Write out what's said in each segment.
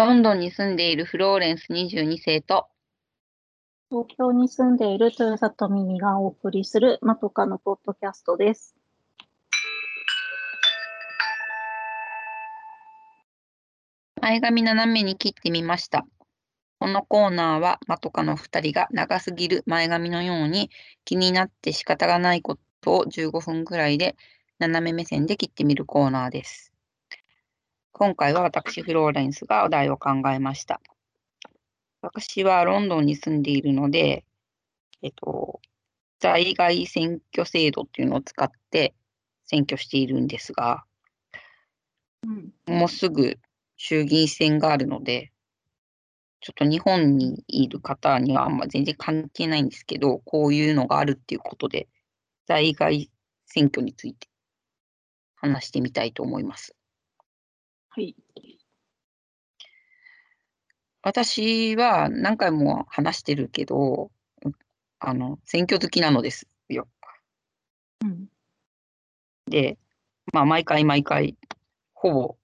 ロンドンに住んでいるフローレンス22世と、東京に住んでいる豊里美美がお送りするまとかのポッドキャストです。前髪斜めに切ってみました。このコーナーは、まとかの2人が長すぎる前髪のように気になって仕方がないことを15分くらいで斜め目線で切ってみるコーナーです。今回は私、フローレンスがお題を考えました。私はロンドンに住んでいるので、えっと、在外選挙制度っていうのを使って選挙しているんですが、うん、もうすぐ衆議院選があるので、ちょっと日本にいる方にはあんま全然関係ないんですけど、こういうのがあるっていうことで、在外選挙について話してみたいと思います。はい。私は何回も話してるけど、あの、選挙好きなのですよ。うん、で、まあ、毎回毎回、ほぼ、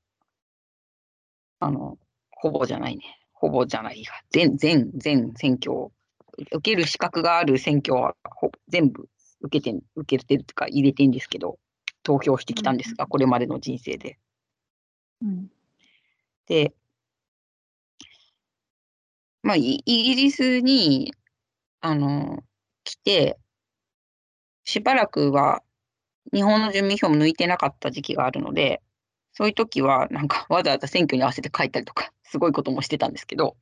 あの、ほぼじゃないね。ほぼじゃないや。全、全、全選挙を、受ける資格がある選挙はほ全部受けてん、受けてるというか入れてんですけど、投票してきたんですが、これまでの人生で。うん、で、まあ、イイギリスに、あの、来て、しばらくは日本の住民票も抜いてなかった時期があるので、そういう時は、なんかわざわざ選挙に合わせて書いたりとか、すごいこともしてたんですけど、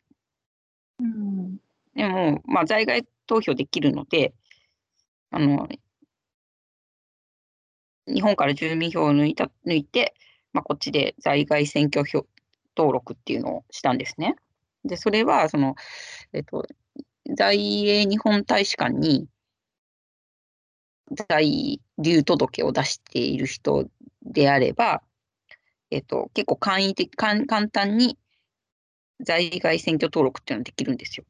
うん、でも、まあ、在外投票できるので、あの、日本から住民票を抜いた、抜いて、まあ、こっちで在外選挙票登録っていうのをしたんですね。で、それは、その、えっと、在英日本大使館に在留届を出している人であれば、えっと、結構簡易的、簡簡単に在外選挙登録っていうのができるんですよ。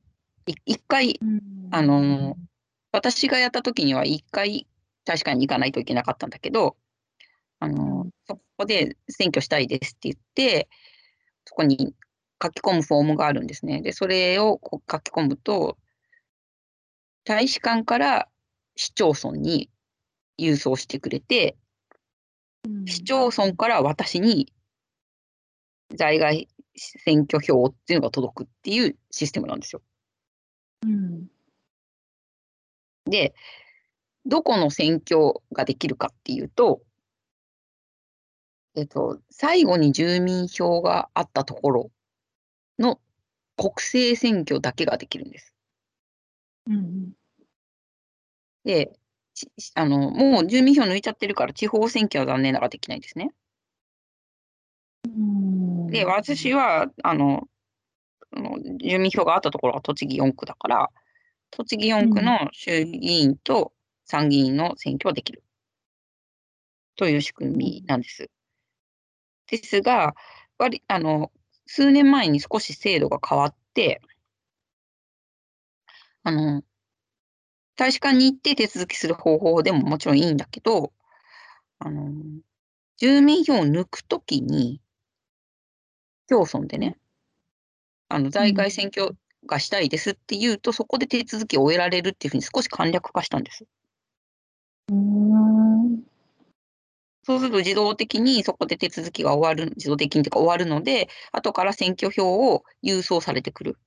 い一回、あの、私がやった時には一回大使館に行かないといけなかったんだけど、あの、うんそこで選挙したいですって言って、そこに書き込むフォームがあるんですね。で、それをこう書き込むと、大使館から市町村に郵送してくれて、うん、市町村から私に在外選挙票っていうのが届くっていうシステムなんですよ。うん、で、どこの選挙ができるかっていうと、えっと、最後に住民票があったところの国政選挙だけができるんです。うん、で、ちあの、もう住民票抜いちゃってるから地方選挙は残念ながらできないんですね。うん、で、私は、あの、あの住民票があったところが栃木4区だから、栃木4区の衆議院と参議院の選挙はできる。という仕組みなんです。ですが、割あの、数年前に少し制度が変わって、あの、大使館に行って手続きする方法でももちろんいいんだけど、あの、住民票を抜くときに、町村でね、あの、在外選挙がしたいですって言うと、そこで手続きを終えられるっていうふうに少し簡略化したんです。うん、そうすると自動的にそこで手続きが終わる、自動的にというか終わるので、後から選挙票を郵送されてくる。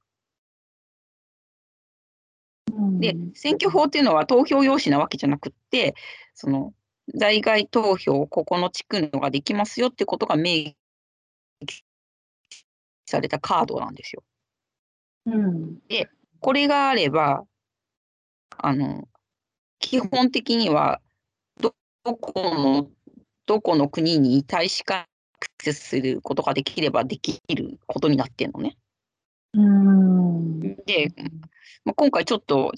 で、選挙法っていうのは投票用紙なわけじゃなくって、その、在外投票、ここの地区のができますよってことが明記されたカードなんですよ。うん、これがあれば、あの、基本的には、どこの、どこの国に大使館アクセスすることができればできることになってんのね。うん、で、まあ、今回ちょっと、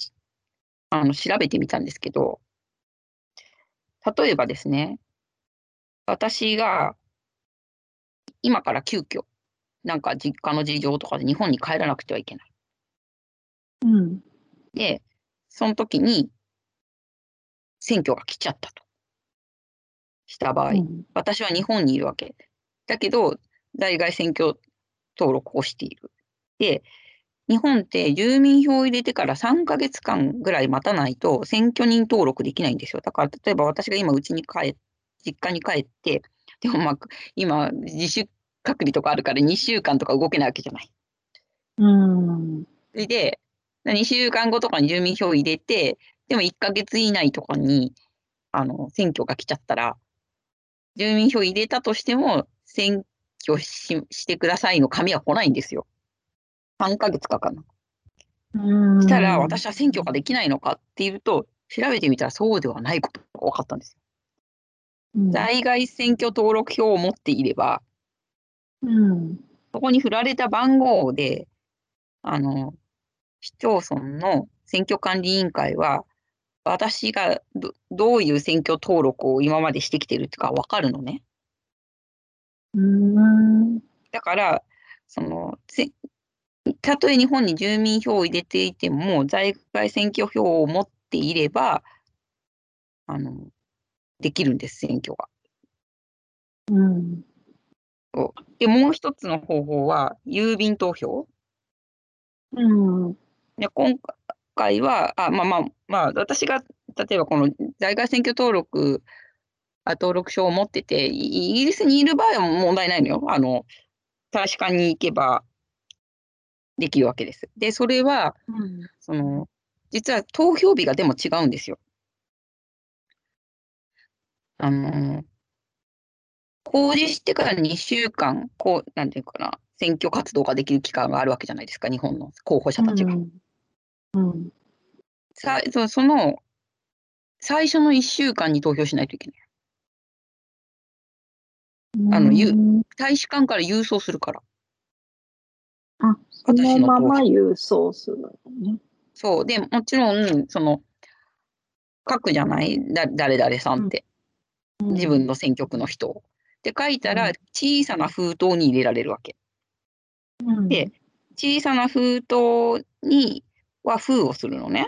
あの、調べてみたんですけど、例えばですね、私が、今から急遽、なんか実家の事情とかで日本に帰らなくてはいけない。うん、で、その時に、選挙が来ちゃったと。した場合、うん、私は日本にいるわけ。だけど、在外選挙登録をしている。で、日本って住民票を入れてから3ヶ月間ぐらい待たないと選挙人登録できないんですよ。だから例えば私が今うちに帰実家に帰って、でもまあ今自主隔離とかあるから2週間とか動けないわけじゃない。うん。それで、2週間後とかに住民票を入れて、でも1ヶ月以内とかに、あの、選挙が来ちゃったら、住民票入れたとしても、選挙ししてくださいの紙は来ないんですよ。3ヶ月かかるの。うん。したら、私は選挙ができないのかっていうと、調べてみたらそうではないことが分かったんですよ。うん、在外選挙登録票を持っていれば、うん。そこに振られた番号で、あの、市町村の選挙管理委員会は、私がどどういう選挙登録を今までしてきてるってか分かるのね。うん。だから、その、せたとえ日本に住民票を入れていても、在外選挙票を持っていれば、あの、できるんです、選挙が。うん。で、もう一つの方法は、郵便投票。うん。で今回は、あまあまあ、まあ、私が例えばこの在外選挙登録、あ登録証を持ってて、イイギリスにいる場合は問題ないのよ。あの大使館に行けばできるわけです。で、それは、うん。その実は投票日がでも違うんですよ。あの公示してから2週間、こう、なんていうかな、選挙活動ができる期間があるわけじゃないですか、日本の候補者たちが。うん。さそその最初の1週間に投票しないといけない。あのゆうん大使館から郵送するから。あ、そのまま郵送するのね。そう。で、もちろん、その、書くじゃない？だ誰々さんって、自分の選挙区の人を。で、書いたらうん、小さな封筒に入れられるわけ。うんで、小さな封筒には封をするのね。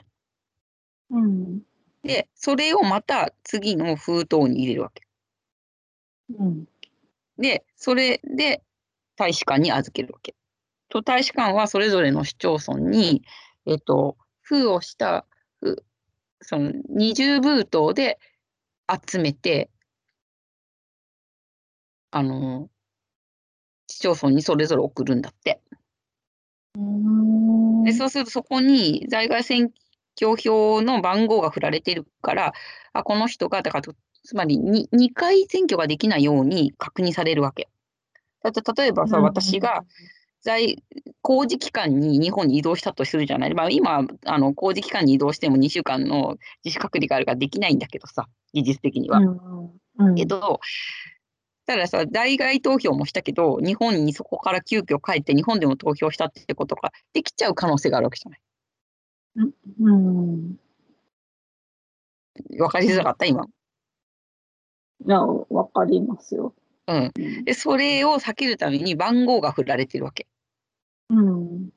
うん。で、それをまた次の封筒に入れるわけ。うん。で、それで大使館に預けるわけ。と、大使館はそれぞれの市町村に、えっと、封をした、ふその二重封筒で集めて、あの、市町村にそれぞれ送るんだって。うんで、そうするとそこに在外選挙票の番号が振られてるから、あ、この人が、だから、つまり 2, 2回選挙ができないように確認されるわけ。だって例えばさ、私が、在工事期間に日本に移動したとするじゃない。まあ、今、あの工事期間に移動しても2週間の自主隔離があるからできないんだけどさ、技術的には。うんうんけど、たださ、在外投票もしたけど、日本にそこから急遽帰って日本でも投票したってことができちゃう可能性があるわけじゃない？うん。わかりづらかった？今。いや、わかりますよ。うん。で、それを避けるために番号が振られてるわけ。うん。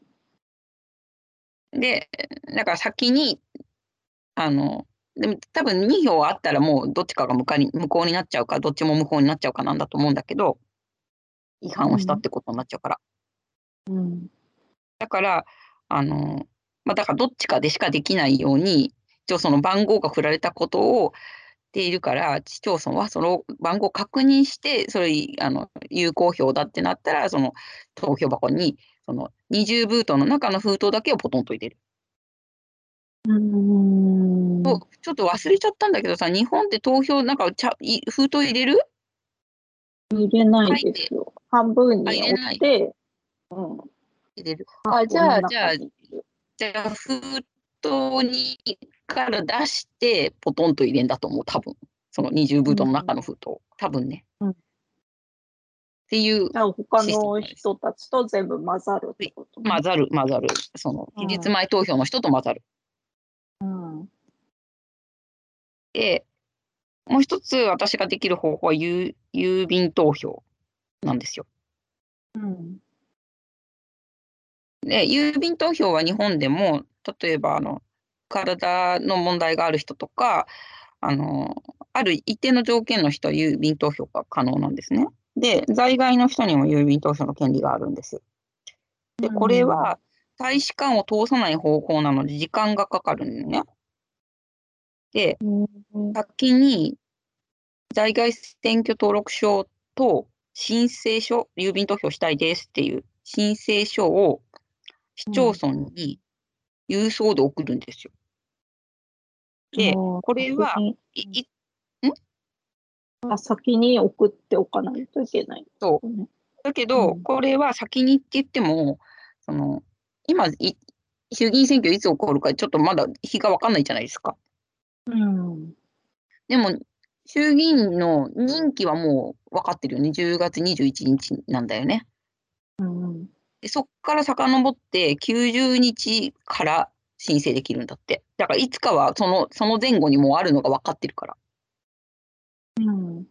で、だから先に、あの、でも多分2票あったらもうどっちかが無かに無効になっちゃうか、どっちも無効になっちゃうかなんだと思うんだけど、違反をしたってことになっちゃうから。うん。だから、あの、まあ、だからどっちかでしかできないように、一応その番号が振られたことをしているから、市町村はその番号を確認して、それ、あの、有効票だってなったら、その投票箱に、その二重封筒の中の封筒だけをポトンと入れる。うん。そうちょっと忘れちゃったんだけどさ、日本って投票、なんかちゃい封筒入れる？入れないですよ。半分にあ入れない折って、うん。入れる。あ、じゃあ、じゃあ、じゃあ、封筒にから出して、ポトンと入れんだと思う、多分その二重封筒の中の封筒。多分ね。うんっていう、じゃあ他の人たちと全部混ざるってことね混ざる、混ざる。その、うん期日前投票の人と混ざる。うん。で、もう一つ私ができる方法は郵郵便投票なんですよ。うん。で、郵便投票は日本でも、例えば、あの、体の問題がある人とか、あの、ある一定の条件の人は郵便投票が可能なんですね。で、在外の人にも郵便投票の権利があるんです。で、これは大使館を通さない方法なので時間がかかるんだよね。で、うん先に在外選挙登録書と申請書、郵便投票したいですっていう申請書を市町村に郵送で送るんですよ。で、これはいいあ先に送っておかないといけない。そうね。だけど、うんこれは先にって言っても、その今い、衆議院選挙いつ起こるかちょっとまだ日が分かんないじゃないですか。うん。でも、衆議院の任期はもう分かってるよね。10月21日なんだよね。うん。でそっから遡って90日から申請できるんだって。だからいつかはそのその前後にもうあるのが分かってるから。うん。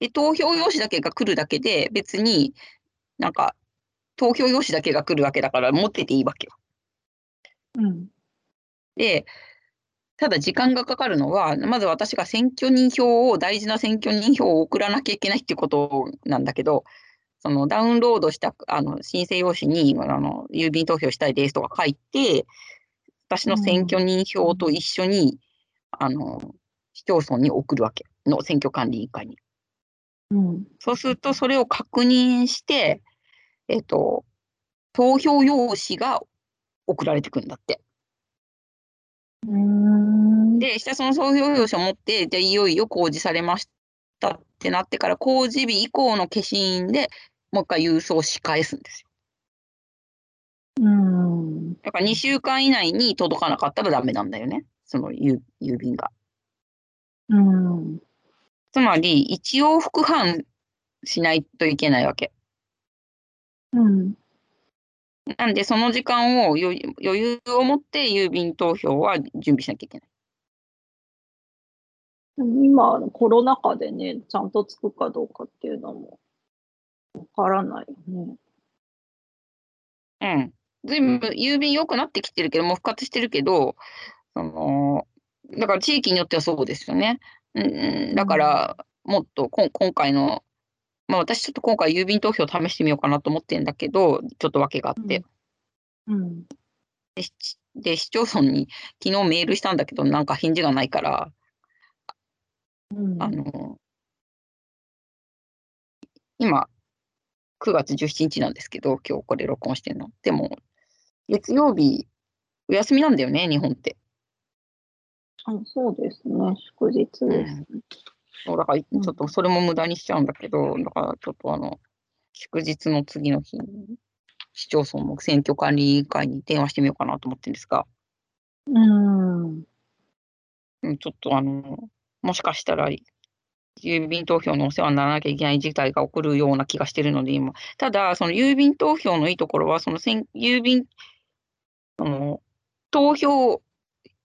で、投票用紙だけが来るだけで、別になんか投票用紙だけが来るわけだから持ってていいわけよ。うん。で、ただ時間がかかるのは、まず私が選挙人票を、大事な選挙人票を送らなきゃいけないっていうことなんだけど、そのダウンロードしたあの申請用紙にあの郵便投票したいですとか書いて、私の選挙人票と一緒に、あの市町村に送るわけの選挙管理委員会に。うん。そうすると、それを確認して、えっと、投票用紙が送られてくるんだって。うん。で、下その投票用紙を持って、で、いよいよ公示されましたってなってから、公示日以降の消印でもう一回郵送し返すんですよ。うん。だから2週間以内に届かなかったらダメなんだよね。その郵郵便が。うん。つまり、一往復半しないといけないわけ。うん。なんで、その時間を余裕余裕を持って郵便投票は準備しなきゃいけない。今、コロナ禍でね、ちゃんとつくかどうかっていうのもわからないよね。うん。全部郵便良くなってきてるけど、もう復活してるけど、その、だから地域によってはそうですよね。うんうん、だから、もっとこん今回の、まあ私ちょっと今回郵便投票試してみようかなと思ってるんだけど、ちょっと訳があって。うん。で、しで市町村に昨日メールしたんだけど、なんか返事がないから、うん。あの、今、9月17日なんですけど、今日これ録音してるの。でも、月曜日、お休みなんだよね、日本って。あそうですね。祝日ですね。そうだから、ちうんょっとそれも無駄にしちゃうんだけど、だからちょっとあの、祝日の次の日に、市町村の選挙管理委員会に電話してみようかなと思ってるんですが、うん。うんちょっとあの、もしかしたら、郵便投票のお世話にならなきゃいけない事態が起こるような気がしてるので、今。ただ、その郵便投票のいいところは、その選郵便、あの、投票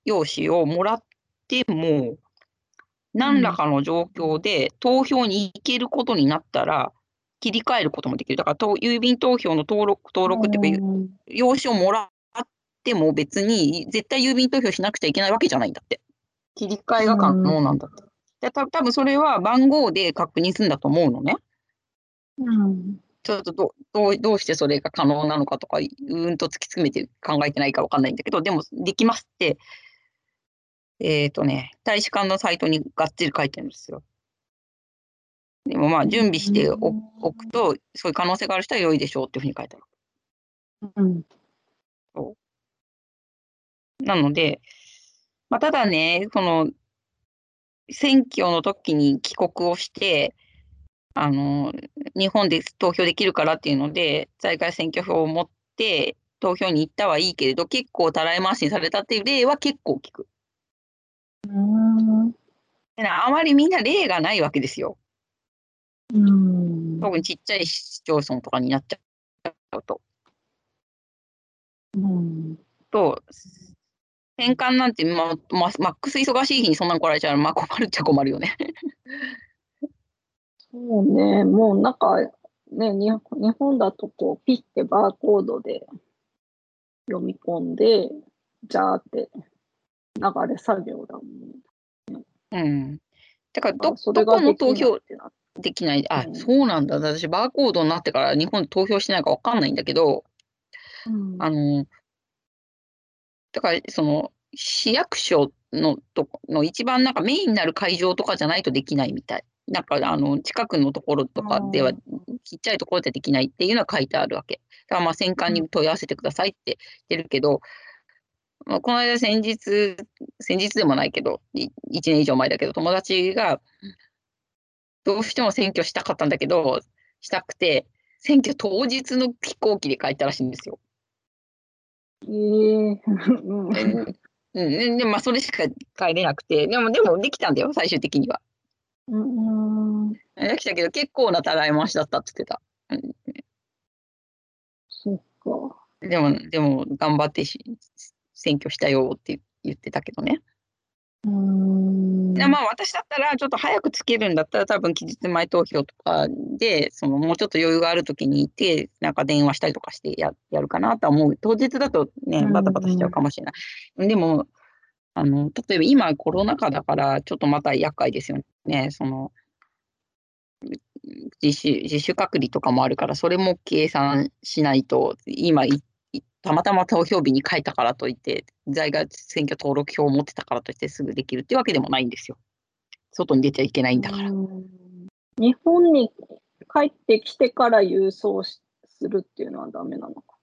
用紙をもらっても、何らかの状況で投票に行けることになったら、切り替えることもできる。だから、と郵便投票の登録、登録っていうか、うん用紙をもらっても別に絶対郵便投票しなくちゃいけないわけじゃないんだって。切り替えが可能なんだって。でた多分それは番号で確認するんだと思うのね。うん。ちょっとどどうどうしてそれが可能なのかとか、うんと突き詰めて考えてないかわかんないんだけど、でもできますって、えっ、とね、大使館のサイトにがっつり書いてるんですよ。でもまあ準備しておくと、そういう可能性がある人は良いでしょうっていうふうに書いてある。うん。なので、まあ、ただね、その、選挙の時に帰国をして、あの、日本で投票できるからっていうので、在外選挙票を持って投票に行ったはいいけれど、結構たらい回しにされたっていう例は結構聞く。うん。であまりみんな例がないわけですよ。うん。特にちっちゃい市町村とかになっちゃうと。うん。と、返還なんて、まあ、まあ、マックス忙しい日にそんなの来られちゃうのまあ困るっちゃ困るよね。そうね、もうなんか、ね、に日本だとこう、ピッてバーコードで読み込んで、じゃーって流れ作業だもんね。うん。だからど、この投票ってできない。あ、うんそうなんだ。私、バーコードになってから日本で投票してないかわかんないんだけど、うんあの、だから、その、市役所のとこの一番なんかメインになる会場とかじゃないとできないみたい。なんか、あの、近くのところとかでは、ちっちゃいところでできないっていうのは書いてあるわけ。だからまあ、選管に問い合わせてくださいって言ってるけど、まあ、この間先日、先日でもないけど、い1年以上前だけど、友達が、どうしても選挙したかったんだけど、したくて、選挙当日の飛行機で帰ったらしいんですよ。ええうんうん、うんでもまあそれしか帰れなくて、でも、でもできたんだよ、最終的には。うん。できたけど、結構なたらい回しだったって言ってた。そっか。でも、でも、頑張ってし選挙したよって言ってたけどね。うん。でまあ私だったら、ちょっと早くつけるんだったら、多分期日前投票とかで、そのもうちょっと余裕があるときにいて、なんか電話したりとかしてややるかなとは思う。当日だとね、バタバタしちゃうかもしれない。でも、あの、例えば今コロナ禍だから、ちょっとまた厄介ですよね。その、自主、自主隔離とかもあるから、それも計算しないと、今い、いたまたま投票日に書いたからといって、在外選挙登録票を持ってたからといってすぐできるっていうわけでもないんですよ。外に出ちゃいけないんだから。うん日本に帰ってきてから郵送しするっていうのはダメなのか。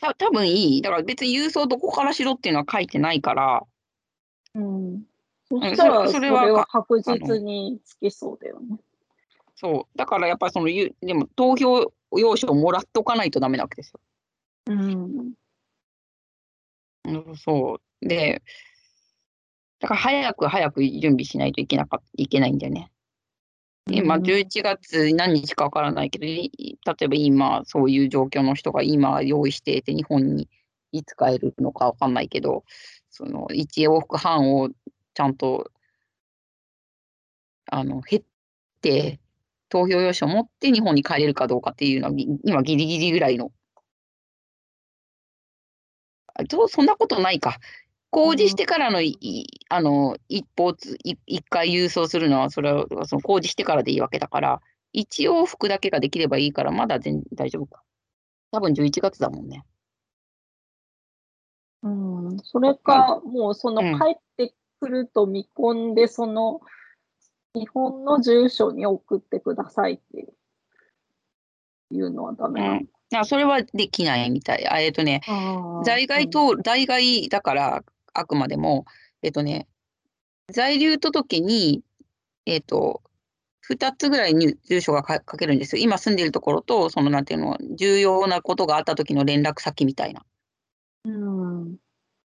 た多分いい。だから別に郵送どこからしろっていうのは書いてないから、うん。そしたら、それはは確実につきそうだよね。そう。だからやっぱりその、ゆでも投票用紙をもらっとかないとダメなわけですよ。うん。うんそう。で、だから早く早く準備しないといけなかいけないんだよね。今、うん11月何日かわからないけど、い例えば今、そういう状況の人が今用意していて、日本にいつ帰るのかわかんないけど、その1往復半をちゃんと、あの、減って、投票用紙を持って日本に帰れるかどうかっていうのは、ぎ今ギリギリぐらいの。あそうそんなことないか。公示してからのい、いあの、一方一回郵送するのは、それは、その公示してからでいいわけだから、一往復だけができればいいから、まだ全大丈夫か。多分11月だもんね。うん。それか、もうそのうん帰ってくると見込んで、その日本の住所に送ってくださいっていうのはダメなの？うん。あそれはできないみたい。あえっとね、在外と、在外だから、あくまでも、えっとね、在留届に、えっと、2つぐらいに住所がか書けるんですよ。今住んでいるところと、そのなんていうの、重要なことがあった時の連絡先みたいな。うん。うん。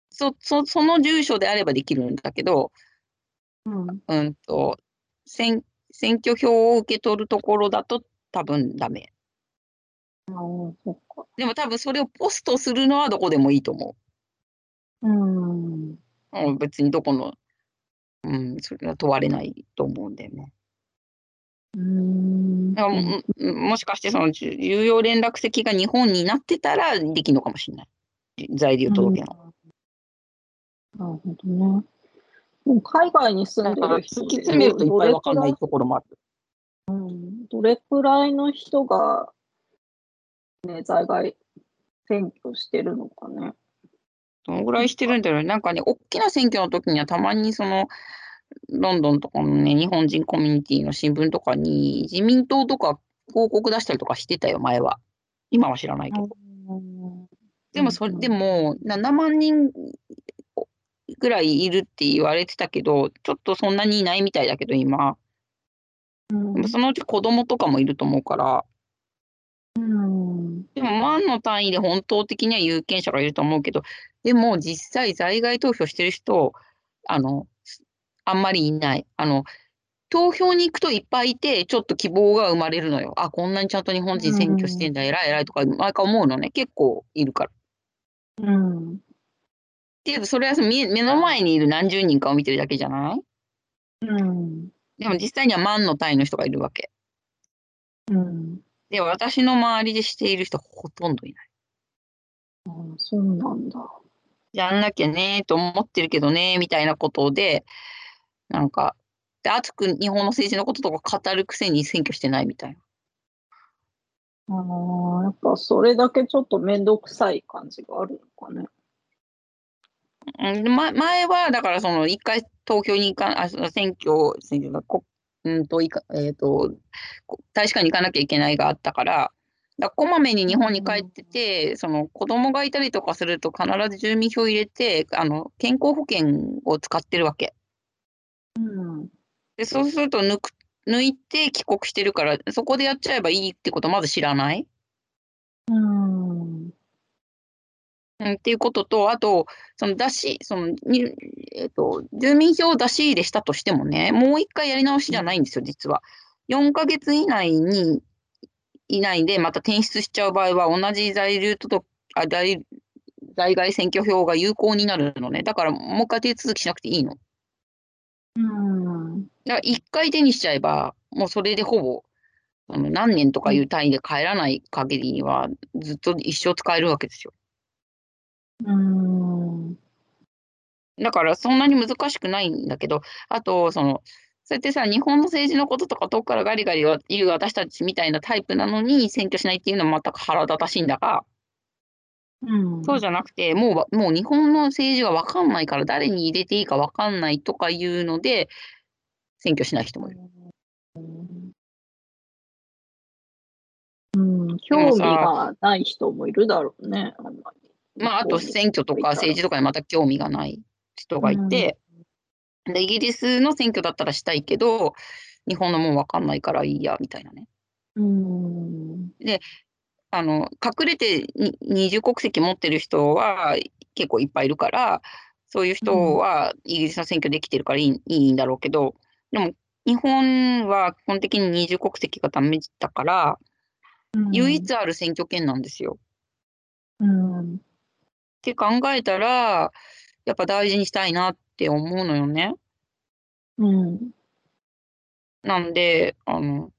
そ、そ、その住所であればできるんだけど、うん。うんと、選、選挙票を受け取るところだと多分ダメ。ああ、そっか。でも多分それをポストするのはどこでもいいと思うん。う。うん、別にどこの、うん、それは問われないと思うんだよね。うん。だからもももしかしてその重有用連絡先が日本になってたらできるのかもしれない。在留届の。なるほどね。でも海外に住んでる人でき詰めるといっぱいわかんないどところもある。うんどれくらいの人が、ね、在外選挙してるのかね。どのぐらいしてるんだろう。なんかね、大きな選挙の時にはたまにその、ロンドンとかのね、日本人コミュニティの新聞とかに、自民党とか広告出したりとかしてたよ、前は。今は知らないけど。でも、それ、うんでも、7万人ぐらいいるって言われてたけど、ちょっとそんなにいないみたいだけど、今。そのうち子供とかもいると思うから、うんでも万の単位で本当的には有権者がいると思うけど、でも実際在外投票してる人、あの、あんまりいない。あの、投票に行くといっぱいいて、ちょっと希望が生まれるのよ。あ、こんなにちゃんと日本人選挙してんだ、偉い偉いとか、毎回思うのね。結構いるから。うんけど、それは目目の前にいる何十人かを見てるだけじゃない？うんでも実際には万の単位の人がいるわけ。うんで、私の周りでしている人ほとんどいない。あそうなんだ。やんなきゃねと思ってるけどね、みたいなことで、なんか、で熱く日本の政治のこととか語るくせに選挙してないみたいな。ああ、やっぱそれだけちょっとめんどくさい感じがあるのかね。うん、ま、前は、だからその、一回投票に行かあ、選挙、選挙が、こうんと、いかえっ、と、大使館に行かなきゃいけないがあったから、だこまめに日本に帰ってて、その子供がいたりとかすると必ず住民票入れて、あの、健康保険を使ってるわけ。うん。で、そうすると抜く、抜いて帰国してるから、そこでやっちゃえばいいってことまず知らない？うん。うん、っていうことと、あと、その出し、その、にえっ、と、住民票を出し入れしたとしてもね、もう一回やり直しじゃないんですよ、実は。4ヶ月以内に、以内でまた転出しちゃう場合は、同じ在留届あ在在外選挙票が有効になるのね。だから、もう一回手続きしなくていいの。うん。だから、一回手にしちゃえば、もうそれでほぼ、何年とかいう単位で帰らない限りには、ずっと一生使えるわけですよ。うん。だからそんなに難しくないんだけど、あと、その、そうやってさ、日本の政治のこととか遠くからガリガリは言う私たちみたいなタイプなのに選挙しないっていうのも全く腹立たしいんだが、うん。そうじゃなくて、もうわ、もう日本の政治がわかんないから誰に入れていいかわかんないとかいうので、選挙しない人もいる。うん、興味がない人もいるだろうね、あんまり。まあ、あと選挙とか政治とかにまた興味がない人がいて、で、イギリスの選挙だったらしたいけど、日本のもうわかんないからいいや、みたいなね。うん。あの、隠れてに二重国籍持ってる人は結構いっぱいいるから、そういう人はイギリスの選挙できてるからいい,、いいんだろうけど、でも日本は基本的に二重国籍がダメだから、唯一ある選挙権なんですよ。うん。って考えたら、やっぱ大事にしたいなって思うのよね。うん。なんで、あの、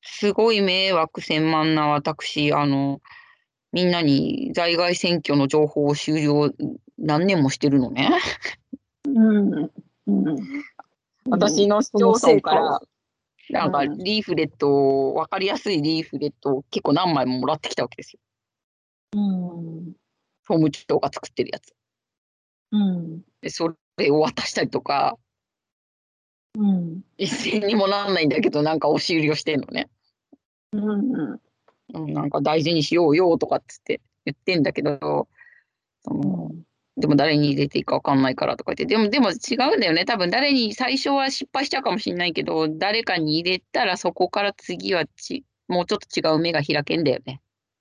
すごい迷惑千万な私、あの、みんなに在外選挙の情報を終了何年もしてるのね。うん。うん。私の市町村からは、なんかうんリーフレットを、わかりやすいリーフレットを結構何枚ももらってきたわけですよ。うん。総務長が作ってるやつ。うん。で、それを渡したりとか、うん。一銭にもならないんだけど、なんか押し売りをしてんのね。うん。うん、なんか大事にしようよとかっつって言ってんだけど、そのでも誰に入れていいか分かんないからとか言って、でも、でも違うんだよね。多分誰に最初は失敗しちゃうかもしれないけど、誰かに入れたらそこから次はち、もうちょっと違う目が開けんだよね。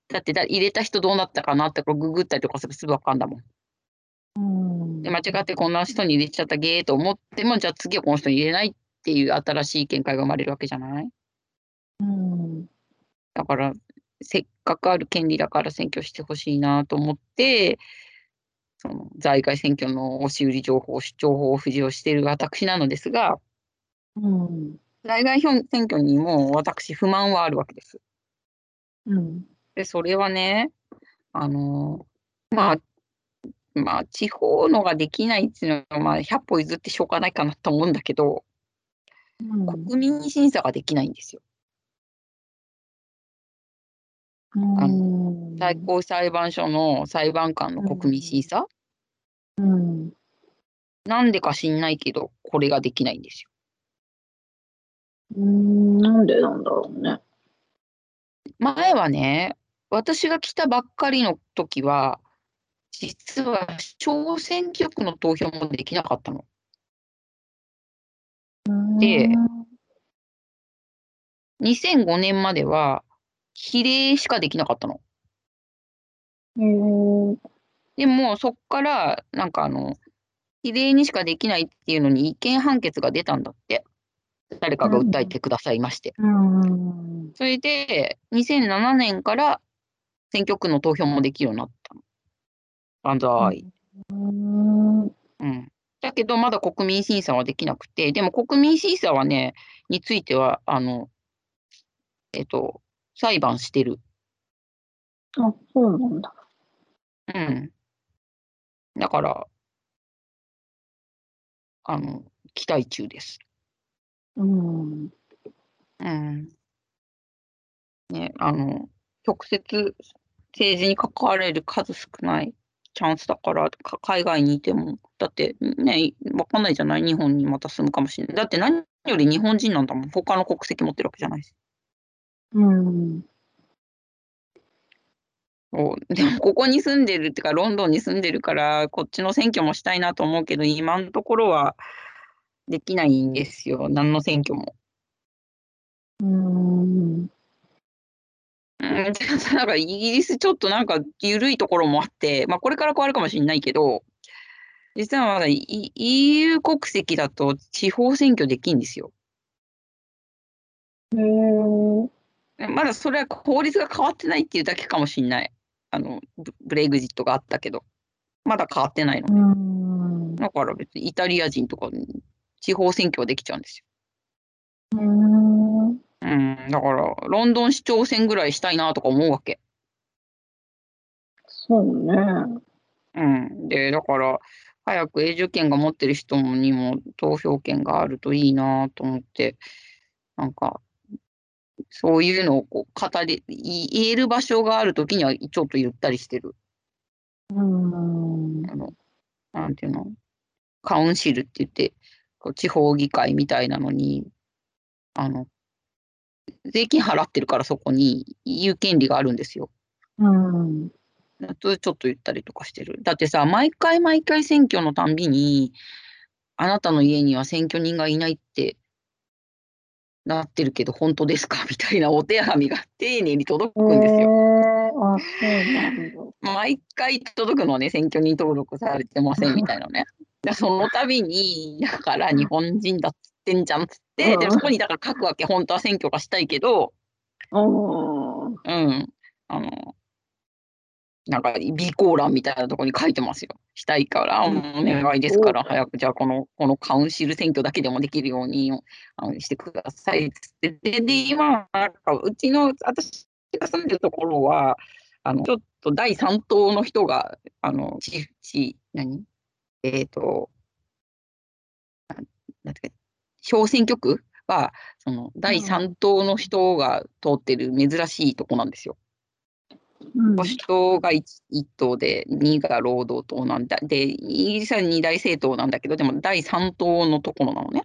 だってだ入れた人どうなったかなってこうググったりとかするとすぐ分かんだもん。うん。で、間違ってこんな人に入れちゃったゲーと思っても、じゃあ次はこの人に入れないっていう新しい見解が生まれるわけじゃない？うん。だから、せっかくある権利だから選挙してほしいなと思って、その在外選挙の押し売り情報、情報を付与している私なのですが、うん。在外選挙にも私不満はあるわけです。うん。で、それはね、あの、まあ、まあ、地方のができないっていうのは、まあ、100歩譲ってしょうがないかなと思うんだけど、国民審査ができないんですよ。うん。最高裁判所の裁判官の国民審査、うん。なんでか知んないけど、これができないんですよ。うん。なんでなんだろうね。前はね、私が来たばっかりの時は、実は小選挙区の投票もできなかったの。で2005年までは、比例しかできなかったの。うん。でも、そっから、なんかあの、比例にしかできないっていうのに違憲判決が出たんだって。誰かが訴えてくださいまして。うん。それで、2007年から選挙区の投票もできるようになったの。万歳。うん。うん。だけど、まだ国民審査はできなくて、でも国民審査はね、については、あの、えっと、裁判してる。あ、そうなんだ。うん。だから、あの、期待中です。うん。うん。ね、あの、直接政治に関われる数少ないチャンスだから、か海外にいても。だってね、わかんないじゃない？日本にまた住むかもしれない。だって何より日本人なんだもん。他の国籍持ってるわけじゃないし。うん。そう でもここに住んでるっていうか、ロンドンに住んでるから、こっちの選挙もしたいなと思うけど、今のところはできないんですよ。何の選挙も。うん。うん、なんかイギリスちょっとなんか緩いところもあって、まあこれから変わるかもしれないけど、実はまだい EU 国籍だと地方選挙できんですよ。へーまだそれは法律が変わってないっていうだけかもしれない。あの、ブブレグジットがあったけど、まだ変わってないの。うん。だから別にイタリア人とかに地方選挙はできちゃうんですうん。よ。うん、だからロンドン市長選ぐらいしたいなとか思うわけ。そうね。うん。で、だから、早く永住権が持ってる人にも投票権があるといいなと思って、なんか、そういうのをこう語り、い言える場所があるときにはちょっと言ったりしてる。うん。あの、なんていうの、カウンシルって言って、こう地方議会みたいなのに、あの、税金払ってるからそこに言う権利があるんですよ。うん。それちょっと言ったりとかしてる。だってさ、毎回毎回選挙のたんびに、あなたの家には選挙人がいないってなってるけど、本当ですか？みたいなお手紙が丁寧に届くんですよ。えー、あ、そうなんだ。毎回届くのね、選挙人登録されてませんみたいなね。で その度に、だから日本人だっつってんじゃん。っつって、でうんそこにだから書くわけ、本当は選挙がしたいけど、うん。うん、あの、なんか備考欄みたいなところに書いてますよ。したいから、うん。お願いですから、お早くじゃあこの、このカウンシル選挙だけでもできるようにあのしてください。っつって。で、で今、なんかうちの、私が住んでるところは、あの、ちょっと第三党の人が、あの、ち、ち、何？えっ、と、ななんだっけ、小選挙区は、その、第三党の人が通ってる珍しいとこなんですよ。うん保守党が 1, 党で、2が労働党なんだ。で、イギリスは2大政党なんだけど、でも第3党のところなのね。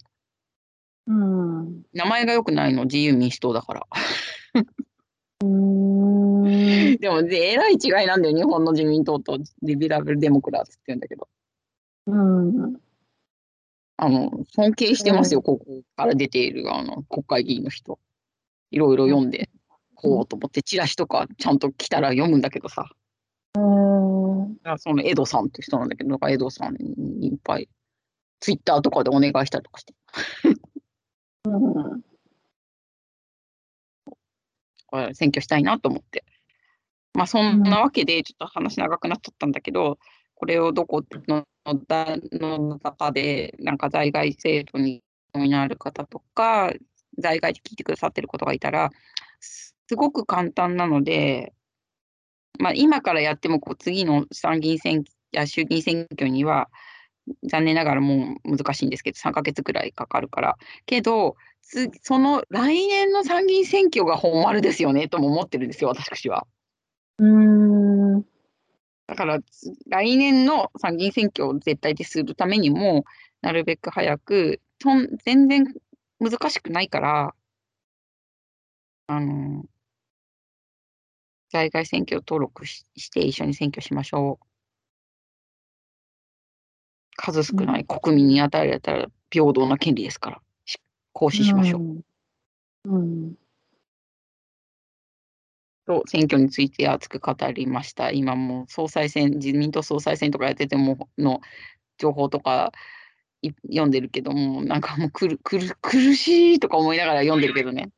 うん。名前が良くないの、自由民主党だから。うん。でも、でえらい違いなんだよ、日本の自民党とリベラルデモクラーツって言うんだけど。うん。あの、尊敬してますよ、うんここから出ているあの国会議員の人。いろいろ読んで、こうと思って、チラシとかちゃんと来たら読むんだけどさ。うん。あそのエドさんって人なんだけど、だからエドさんにいっぱい、ツイッターとかでお願いしたりとかして。うん。これ選挙したいなと思って。まあそんなわけで、ちょっと話長くなっちゃったんだけど、これをどこのだの中で、なんか在外制度に興味のある方とか、在外で聞いてくださってることがいたら、すごく簡単なので、まあ今からやってもこう次の参議院選挙や衆議院選挙には、残念ながらもう難しいんですけど、3ヶ月くらいかかるから。けど、その来年の参議院選挙が本丸ですよねとも思ってるんですよ、私は。うん。だから、来年の参議院選挙を絶対でするためにも、なるべく早く、そん全然難しくないから、あの、在外選挙登録しして一緒に選挙しましょう。数少ない国民に与えられたら平等な権利ですから、行使しましょう。うん。と選挙について熱く語りました。今も総裁選、自民党総裁選とかやっててもの情報とか読んでるけども、なんかもうくるくる苦しいとか思いながら読んでるけどね、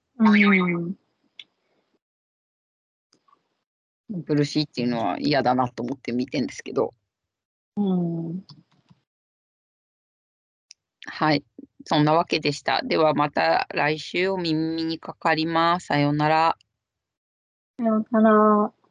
うん。苦しいっていうのは嫌だなと思って見てんですけど、うん。はい、そんなわけでした。ではまた来週お耳にかかります。さようなら。さようなら。